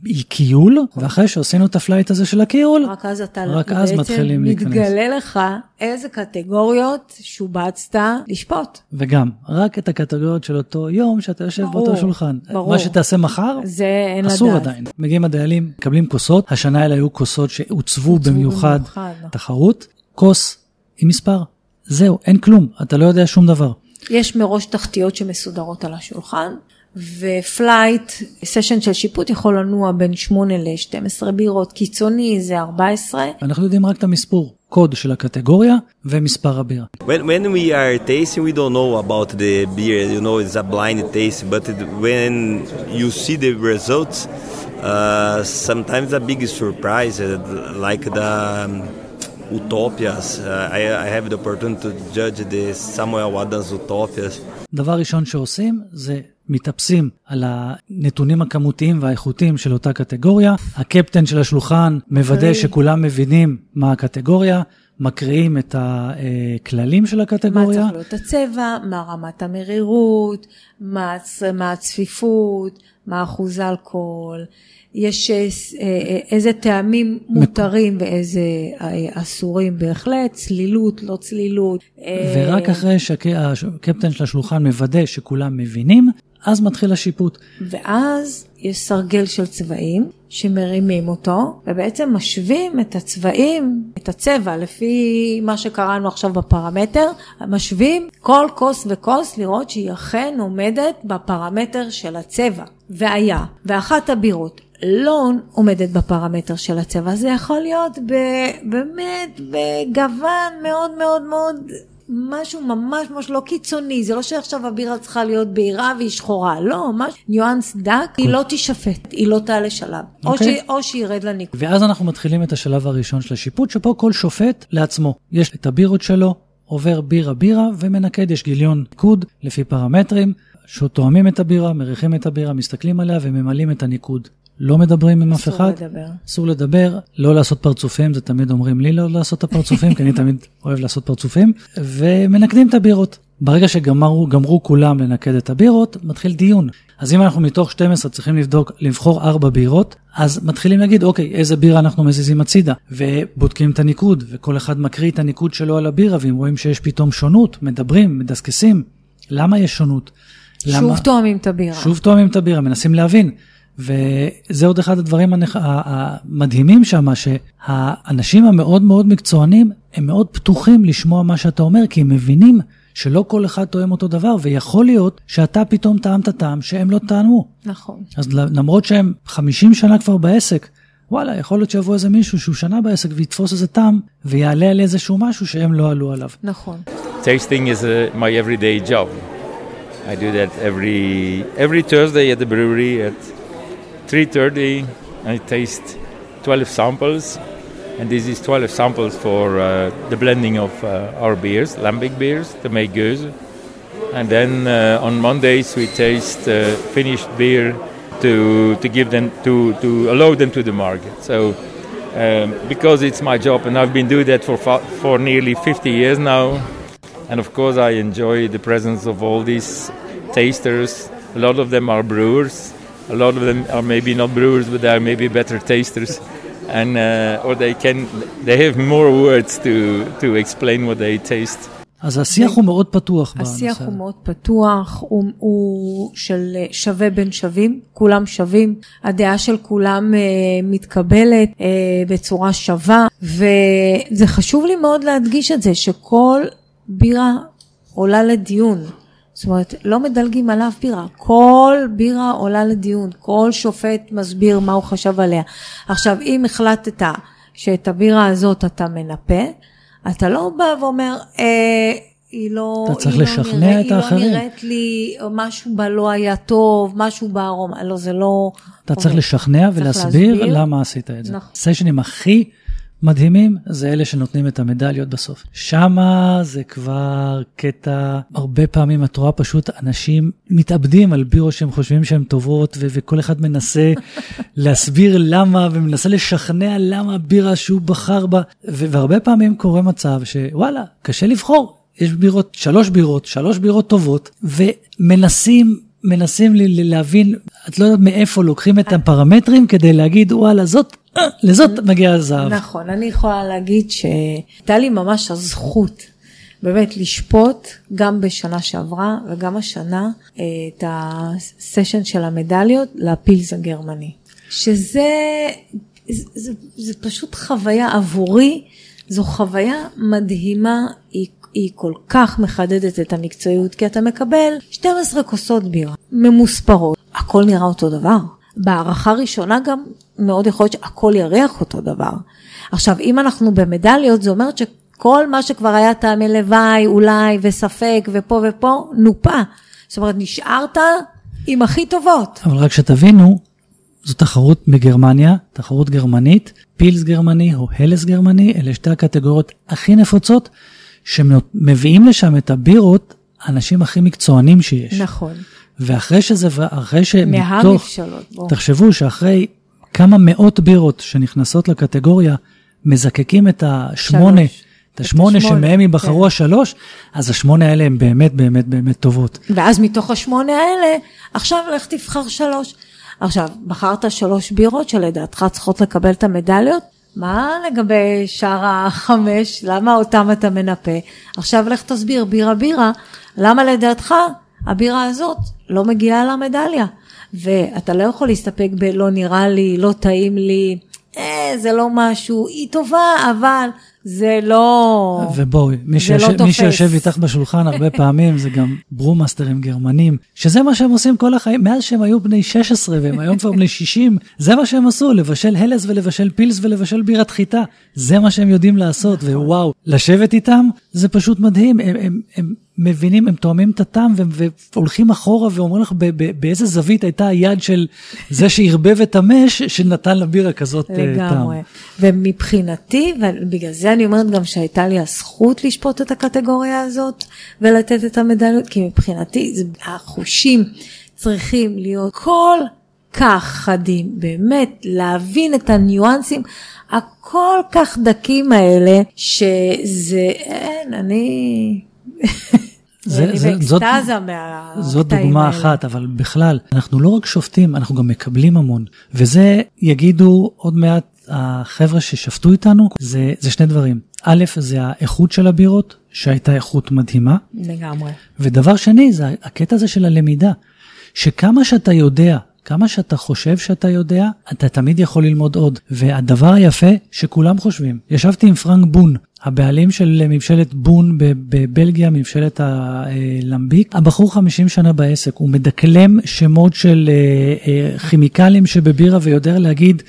אה, כיול, ואחרי שעשינו את ה flight הזה של הכיול, רק אז אתה רק אז מתחילים להיכנס. מתגלה לך איזה קטגוריות שובצת לשפוט. וגם, רק את הקטגוריות של אותו יום שאתה יושב ברור, באותו שולחן. ברור. מה שתעשה מחר, זה אין לדעת. אסור עדיין. מגיעים הדיילים, מקבלים כוסות, השנה האלה היו כוסות שהוצבו במיוחד, במיוחד תחרות, כוס עם מספר. זהו, אין כלום, אתה לא יודע שום דבר. יש מראש תחתיות שמסודרות על השולחן, ו flight, סשן של שיפוט יכול לנוע בין 8 ל-12 בירות, קיצוני זה 14. אנחנו יודעים רק את המספור, קוד של הקטגוריה ומספר הבירה. When, when we are tasting we don't know about the beer, you know it's a blind taste, but when you see the results, uh, sometimes a big surprise, uh, like the... Um, Utopias. Uh, I, I have the opportunity to judge the Samuel Adams Utopias. דבר ראשון שעושים זה מתאפסים על הנתונים הכמותיים והאיכותיים של אותה קטגוריה. הקפטן של השולחן מוודא שכולם מבינים מה הקטגוריה. מקריאים את הכללים של הקטגוריה. מה צריך להיות הצבע, מה רמת המרירות, מה, מה הצפיפות, מה אחוז האלכוהול, יש אה, אה, איזה טעמים מותרים ואיזה אה, אסורים בהחלט, צלילות, לא צלילות. ורק אחרי שהקפטן של השולחן מוודא שכולם מבינים, אז מתחיל השיפוט. ואז יש סרגל של צבעים שמרימים אותו, ובעצם משווים את הצבעים, את הצבע, לפי מה שקראנו עכשיו בפרמטר, משווים כל כוס וכוס לראות שהיא אכן עומדת בפרמטר של הצבע. והיה, ואחת הבירות לא עומדת בפרמטר של הצבע, זה יכול להיות באמת בגוון מאוד מאוד מאוד משהו ממש ממש לא קיצוני, זה לא שעכשיו הבירה צריכה להיות בהירה והיא שחורה, לא, ממש ניואנס דק, היא לא תישפט, היא לא תעלה שלב, okay. או, אוקיי. ש, או שירד לניקוד. ואז אנחנו מתחילים את השלב הראשון של השיפוט, שפה כל שופט לעצמו, יש את הבירות שלו, עובר בירה בירה ומנקד, יש גיליון ניקוד לפי פרמטרים, שתואמים את הבירה, מריחים את הבירה, מסתכלים עליה וממלאים את הניקוד. לא מדברים עם אף אחד, אסור לדבר. אסור לדבר, לא לעשות פרצופים, זה תמיד אומרים לי לא לעשות את הפרצופים, כי אני תמיד אוהב לעשות פרצופים, ומנקדים את הבירות. ברגע שגמרו כולם לנקד את הבירות, מתחיל דיון. אז אם אנחנו מתוך 12 צריכים לבדוק, לבחור 4 בירות, אז מתחילים להגיד, אוקיי, איזה בירה אנחנו מזיזים הצידה, ובודקים את הניקוד, וכל אחד מקריא את הניקוד שלו על הבירה, ואם רואים שיש פתאום שונות, מדברים, מדסקסים. למה יש שונות? שוב למה... תואמים את הבירה. שוב תואמים את הבירה, מנסים להבין. וזה עוד אחד הדברים המדהימים שם, שהאנשים המאוד מאוד מקצוענים, הם מאוד פתוחים לשמוע מה שאתה אומר, כי הם מבינים שלא כל אחד תואם אותו דבר, ויכול להיות שאתה פתאום טעמת טעם שהם לא טעמו. נכון. אז למרות שהם 50 שנה כבר בעסק, וואלה, יכול להיות שיבוא איזה מישהו שהוא שנה בעסק ויתפוס איזה טעם, ויעלה על איזשהו משהו שהם לא עלו עליו. נכון. Tasting is uh, my everyday job. I do that every, every Thursday at the brewery at 3.30 I taste 12 samples and this is 12 samples for uh, the blending of uh, our beers, lambic beers, the Meigeuze. And then uh, on Mondays we taste uh, finished beer to, to give them, to, to allow them to the market. So um, because it's my job and I've been doing that for, for nearly 50 years now. And of course I enjoy the presence of all these tasters. A lot of them are brewers a lot of them are maybe not brewers, but they are maybe better tasters. and uh, or they can they have more words to to explain what they taste. אז השיח הוא מאוד פתוח השיח בנושא. הוא מאוד פתוח, הוא, הוא של שווה בין שווים, כולם שווים, הדעה של כולם אה, מתקבלת אה, בצורה שווה, וזה חשוב לי מאוד להדגיש את זה, שכל בירה עולה לדיון. זאת אומרת, לא מדלגים על אף בירה, כל בירה עולה לדיון, כל שופט מסביר מה הוא חשב עליה. עכשיו, אם החלטת שאת הבירה הזאת אתה מנפה, אתה לא בא ואומר, אה, היא לא, אתה צריך היא לשכנע לא נראית, את האחרים. היא לא נראית לי, משהו בה לא היה טוב, משהו בארומה, לא, זה לא... אתה צריך עובד. לשכנע צריך ולהסביר להסביר. למה עשית את זה. נכון. הסשנים הכי מדהימים זה אלה שנותנים את המדליות בסוף. שמה זה כבר קטע, הרבה פעמים את רואה פשוט אנשים מתאבדים על בירות שהם חושבים שהן טובות, ו- וכל אחד מנסה להסביר למה, ומנסה לשכנע למה הבירה שהוא בחר בה, ו- והרבה פעמים קורה מצב שוואלה, קשה לבחור. יש בירות, שלוש בירות, שלוש בירות טובות, ומנסים מנסים לי להבין, את לא יודעת מאיפה לוקחים את הפרמטרים כדי להגיד, וואלה, זאת, אה, לזאת מגיע הזהב. נכון, אני יכולה להגיד שהייתה לי ממש הזכות באמת לשפוט גם בשנה שעברה וגם השנה אה, את הסשן של המדליות לפילס הגרמני. שזה זה, זה, זה פשוט חוויה עבורי, זו חוויה מדהימה, היא, היא כל כך מחדדת את המקצועיות, כי אתה מקבל 12 כוסות בירה ממוספרות, הכל נראה אותו דבר. בהערכה ראשונה גם מאוד יכול להיות שהכל יריח אותו דבר. עכשיו, אם אנחנו במדליות, זה אומר שכל מה שכבר היה טעמי לוואי, אולי, וספק, ופה ופה, נופה. זאת אומרת, נשארת עם הכי טובות. אבל רק שתבינו, זו תחרות בגרמניה, תחרות גרמנית, פילס גרמני או הלס גרמני, אלה שתי הקטגוריות הכי נפוצות, שמביאים לשם את הבירות, האנשים הכי מקצוענים שיש. נכון. ואחרי שזה, אחרי שמתוך, מהמבשלות, בוא. תחשבו שאחרי כמה מאות בירות שנכנסות לקטגוריה, מזקקים את השמונה, שלוש. את השמונה השמונה, שמהם ייבחרו כן. השלוש, אז השמונה האלה הן באמת באמת באמת טובות. ואז מתוך השמונה האלה, עכשיו לך תבחר שלוש. עכשיו, בחרת שלוש בירות שלדעתך צריכות לקבל את המדליות? מה לגבי שאר החמש? למה אותם אתה מנפה? עכשיו לך תסביר בירה בירה, למה לדעתך הבירה הזאת לא מגיעה למדליה? ואתה לא יכול להסתפק בלא נראה לי, לא טעים לי, אה, זה לא משהו, היא טובה, אבל זה לא... ובואי, מי, לא שיושב, מי תופס. שיושב איתך בשולחן הרבה פעמים זה גם ברומאסטרים גרמנים, שזה מה שהם עושים כל החיים, מאז שהם היו בני 16 והם היום כבר בני 60, זה מה שהם עשו, לבשל הלס ולבשל פילס ולבשל בירת חיטה, זה מה שהם יודעים לעשות, ווואו, לשבת איתם זה פשוט מדהים, הם, הם, הם מבינים, הם תואמים את הטעם והולכים אחורה ואומרים לך באיזה זווית הייתה היד של זה שערבב את המש שנתן לבירה כזאת אה, טעם. לגמרי. ומבחינתי, ובגלל זה אני אומרת גם שהייתה לי הזכות לשפוט את הקטגוריה הזאת ולתת את המדליות, כי מבחינתי החושים צריכים להיות כל כך חדים, באמת להבין את הניואנסים הכל כך דקים האלה, שזה, אין, אני... זה- זה- זאת- זאת דוגמה האלה. אחת, אבל בכלל, אנחנו לא רק שופטים, אנחנו גם מקבלים המון. וזה יגידו עוד מעט החבר'ה ששפטו איתנו, זה, זה שני דברים. א', זה האיכות של הבירות, שהייתה איכות מדהימה, לגמרי. ודבר שני, זה הקטע הזה של הלמידה. שכמה שאתה יודע, כמה שאתה חושב שאתה יודע, אתה תמיד יכול ללמוד עוד. והדבר היפה שכולם חושבים, ישבתי עם פרנק בון, הבעלים של ממשלת בון בב- בבלגיה, ממשלת הלמביק. הבחור 50 שנה בעסק, הוא מדקלם שמות של אה, אה, כימיקלים שבבירה ויודע להגיד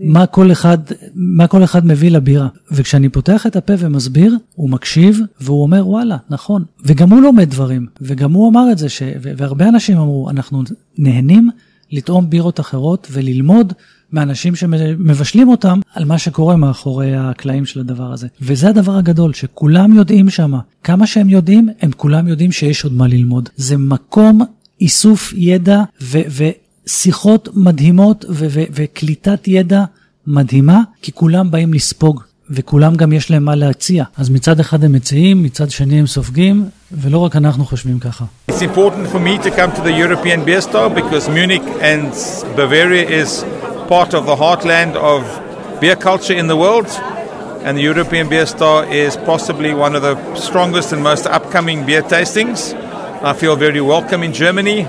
מה כל, אחד, מה כל אחד מביא לבירה. וכשאני פותח את הפה ומסביר, הוא מקשיב והוא אומר וואלה, נכון. וגם הוא לומד דברים, וגם הוא אמר את זה, ש... והרבה אנשים אמרו, אנחנו נהנים לטעום בירות אחרות וללמוד מאנשים שמבשלים אותם על מה שקורה מאחורי הקלעים של הדבר הזה. וזה הדבר הגדול, שכולם יודעים שמה. כמה שהם יודעים, הם כולם יודעים שיש עוד מה ללמוד. זה מקום איסוף ידע ו- ושיחות מדהימות ו- ו- וקליטת ידע מדהימה, כי כולם באים לספוג. וכולם גם יש להם מה להציע. אז מצד אחד הם מציעים, מצד שני הם סופגים, ולא רק אנחנו חושבים ככה. It's important for me to come to the European Beer Star because Munich and Bavaria is part of the heartland of beer culture in the world. And the European Beer Star is possibly one of the strongest and most upcoming beer tastings. I feel very welcome in Germany,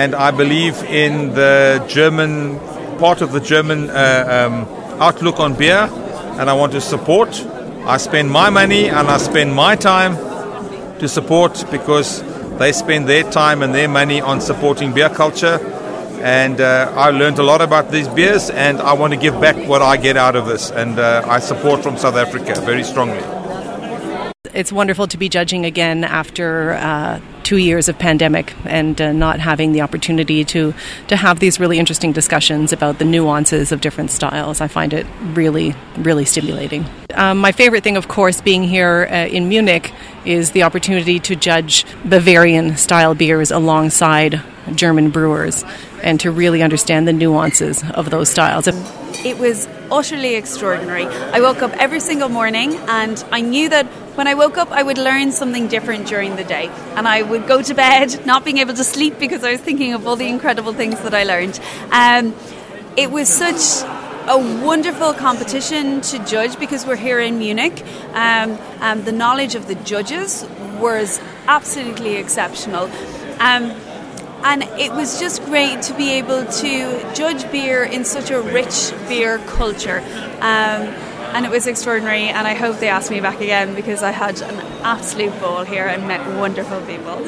and I believe in the German part of the German uh, um, outlook on beer, and I want to support. I spend my money and I spend my time to support because they spend their time and their money on supporting beer culture. And uh, I learned a lot about these beers, and I want to give back what I get out of this. And uh, I support from South Africa very strongly. It's wonderful to be judging again after uh, two years of pandemic and uh, not having the opportunity to to have these really interesting discussions about the nuances of different styles. I find it really, really stimulating. Um, my favorite thing, of course, being here uh, in Munich is the opportunity to judge Bavarian style beers alongside German brewers and to really understand the nuances of those styles. It was utterly extraordinary. I woke up every single morning and I knew that when I woke up I would learn something different during the day. And I would go to bed not being able to sleep because I was thinking of all the incredible things that I learned. Um, it was such a wonderful competition to judge because we're here in Munich. Um, um, the knowledge of the judges was absolutely exceptional. Um, and it was just great to be able to judge beer in such a rich beer culture. Um, and it was extraordinary, and I hope they ask me back again because I had an absolute ball here and met wonderful people.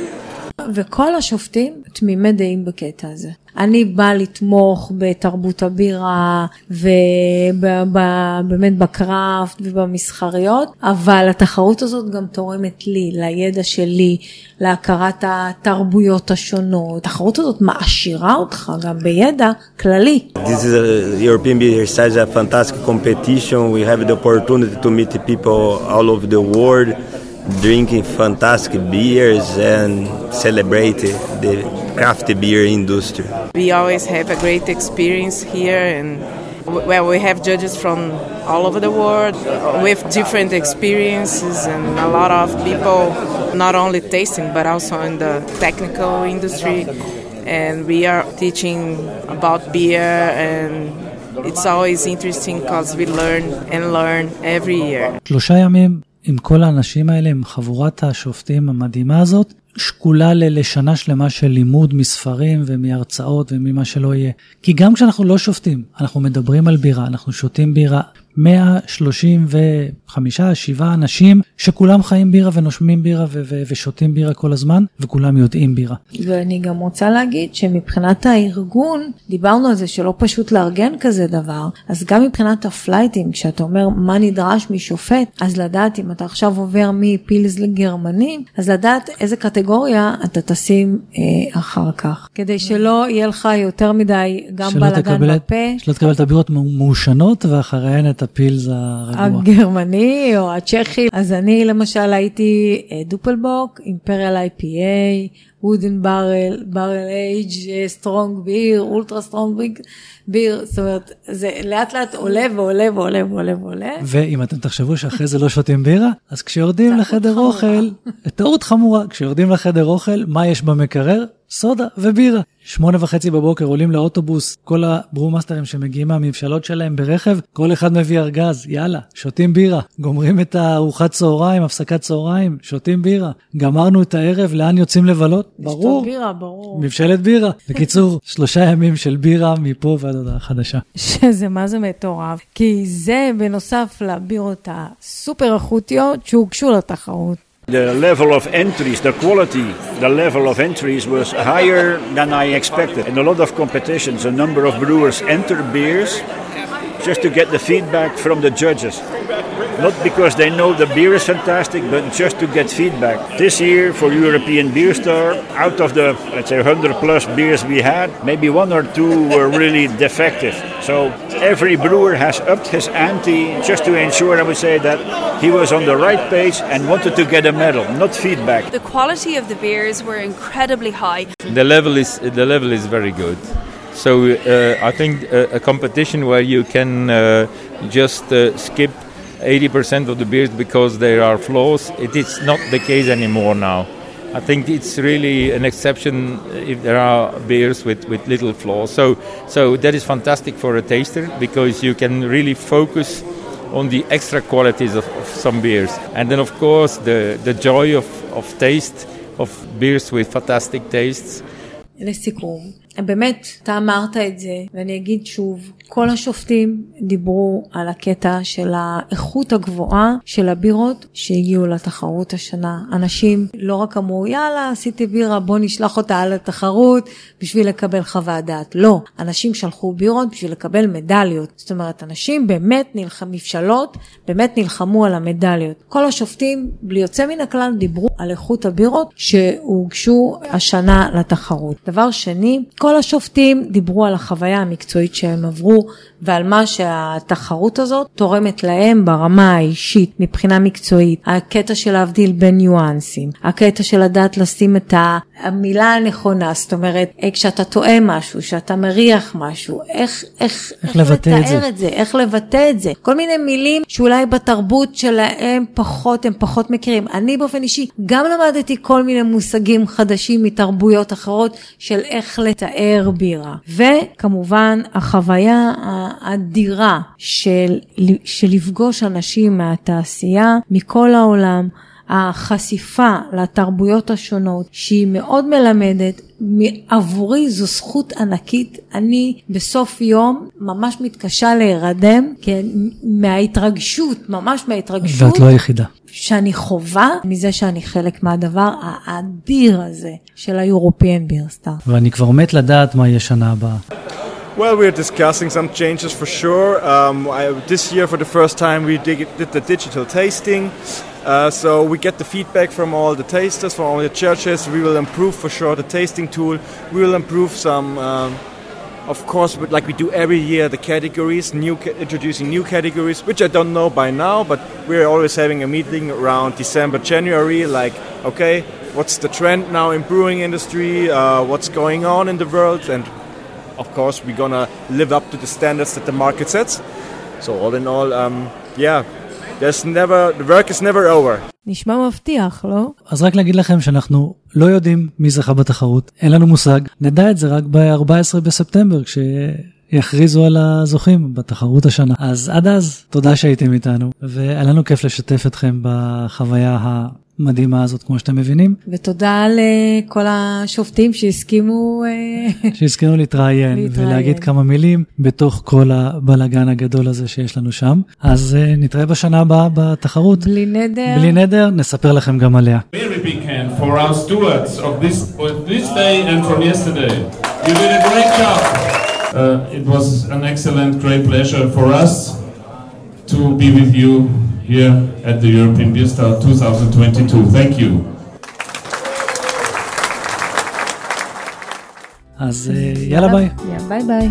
וכל השופטים תמימי דעים בקטע הזה. אני באה לתמוך בתרבות הבירה ובאמת בקראפט ובמסחריות, אבל התחרות הזאת גם תורמת לי, לידע שלי, להכרת התרבויות השונות. התחרות הזאת מעשירה אותך גם בידע כללי. This is a European Beer Stage, a fantastic competition. We have the opportunity to meet people all over the world. Drinking fantastic beers and celebrate the craft beer industry. We always have a great experience here and well we have judges from all over the world with different experiences and a lot of people not only tasting but also in the technical industry and we are teaching about beer and it's always interesting because we learn and learn every year. עם כל האנשים האלה, עם חבורת השופטים המדהימה הזאת, שקולה לשנה שלמה של לימוד מספרים ומהרצאות וממה שלא יהיה. כי גם כשאנחנו לא שופטים, אנחנו מדברים על בירה, אנחנו שותים בירה. 135, 7 אנשים שכולם חיים בירה ונושמים בירה ו- ו- ושותים בירה כל הזמן, וכולם יודעים בירה. ואני גם רוצה להגיד שמבחינת הארגון, דיברנו על זה שלא פשוט לארגן כזה דבר, אז גם מבחינת הפלייטים, כשאתה אומר מה נדרש משופט, אז לדעת אם אתה עכשיו עובר מפילס לגרמנים, אז לדעת איזה קטגוריה אתה תשים אה, אחר כך, כדי שלא יהיה לך יותר מדי גם בלאגן בפה. שלא תקבל את הבירות מעושנות ואחריהן את הפילס הרגוע. הגרמני או הצ'כי. אז אני למשל הייתי Doppelbock, Imperial IPA, wooden barrel, barrel aged, strong beer, ultra strong beer, זאת אומרת, זה לאט לאט עולה ועולה ועולה ועולה ועולה. ואם אתם תחשבו שאחרי זה לא שותים בירה, אז כשיורדים לחדר אוכל, טעות חמורה, כשיורדים לחדר אוכל, מה יש במקרר? סודה ובירה. שמונה וחצי בבוקר עולים לאוטובוס, כל הברומאסטרים שמגיעים מהמבשלות שלהם ברכב, כל אחד מביא ארגז, יאללה, שותים בירה. גומרים את הארוחת צהריים, הפסקת צהריים, שותים בירה. גמרנו את הערב, לאן יוצאים לבלות? ברור. בירה, ברור. מבשלת בירה. בקיצור, שלושה ימים של בירה מפה ועד הודעה חדשה. שזה מה זה מטורף, כי זה בנוסף לבירות הסופר איכותיות שהוגשו לתחרות. The level of entries, the quality, the level of entries was higher than I expected. In a lot of competitions, a number of brewers enter beers just to get the feedback from the judges. Not because they know the beer is fantastic, but just to get feedback. This year for European Beer Star, out of the let's say 100 plus beers we had, maybe one or two were really defective. So every brewer has upped his ante just to ensure, I would say, that he was on the right page and wanted to get a medal, not feedback. The quality of the beers were incredibly high. The level is the level is very good. So uh, I think a, a, competition where you can uh, just uh, skip 80% of the beers because there are flaws, it is not the case anymore now. I think it's really an exception if there are beers with, with little flaws. So, so that is fantastic for a taster because you can really focus on the extra qualities of, of some beers. And then, of course, the, the joy of, of taste of beers with fantastic tastes. לסיכום, באמת, אתה אמרת את זה, ואני אגיד שוב, כל השופטים דיברו על הקטע של האיכות הגבוהה של הבירות שהגיעו לתחרות השנה. אנשים לא רק אמרו, יאללה, עשיתי בירה, בוא נשלח אותה על התחרות בשביל לקבל חוות דעת. לא, אנשים שלחו בירות בשביל לקבל מדליות. זאת אומרת, אנשים באמת נלחמו, מבשלות, באמת נלחמו על המדליות. כל השופטים, בלי יוצא מן הכלל, דיברו על איכות הבירות שהוגשו השנה לתחרות. דבר שני, כל השופטים דיברו על החוויה המקצועית שהם עברו ועל מה שהתחרות הזאת תורמת להם ברמה האישית מבחינה מקצועית. הקטע של להבדיל בין ניואנסים, הקטע של לדעת לשים את המילה הנכונה, זאת אומרת, כשאתה טועה משהו, שאתה מריח משהו, איך, איך, איך, איך לבטא את זה. את זה, איך לבטא את זה. כל מיני מילים שאולי בתרבות שלהם פחות, הם פחות מכירים. אני באופן אישי גם למדתי כל מיני מושגים חדשים מתרבויות אחרות של איך לתאר בירה. וכמובן, החוויה האדירה של, של לפגוש אנשים מהתעשייה, מכל העולם, החשיפה לתרבויות השונות שהיא מאוד מלמדת, עבורי זו זכות ענקית. אני בסוף יום ממש מתקשה להירדם, כן, מההתרגשות, ממש מההתרגשות. ואת לא היחידה. שאני חווה מזה שאני חלק מהדבר האדיר הזה של ה-European Beer Star. ואני כבר מת לדעת מה יהיה שנה הבאה. Well, we're discussing some changes for sure. Um, I, this year, for the first time, we did, did the digital tasting. Uh, so we get the feedback from all the tasters, from all the churches. We will improve for sure the tasting tool. We will improve some, um, of course, but like we do every year, the categories, new ca- introducing new categories, which I don't know by now, but we're always having a meeting around December, January. Like, okay, what's the trend now in brewing industry? Uh, what's going on in the world? And of course, we're gonna live up to the standards that the market sets. So all in all, um, yeah, there's never, the work is never over. נשמע מבטיח, לא? אז רק להגיד לכם שאנחנו לא יודעים מי זכה בתחרות, אין לנו מושג, נדע את זה רק ב-14 בספטמבר, כש... יכריזו על הזוכים בתחרות השנה. אז עד אז, תודה שהייתם איתנו, והיה לנו כיף לשתף אתכם בחוויה המדהימה הזאת, כמו שאתם מבינים. ותודה לכל השופטים שהסכימו... שהסכימו להתראיין, להתראיין ולהגיד כמה מילים בתוך כל הבלגן הגדול הזה שיש לנו שם. אז נתראה בשנה הבאה בתחרות. בלי נדר. בלי נדר, נספר לכם גם עליה. Uh, it was an excellent, great pleasure for us to be with you here at the European Beer Star 2022. Thank you. אז יאללה ביי. יאללה ביי ביי.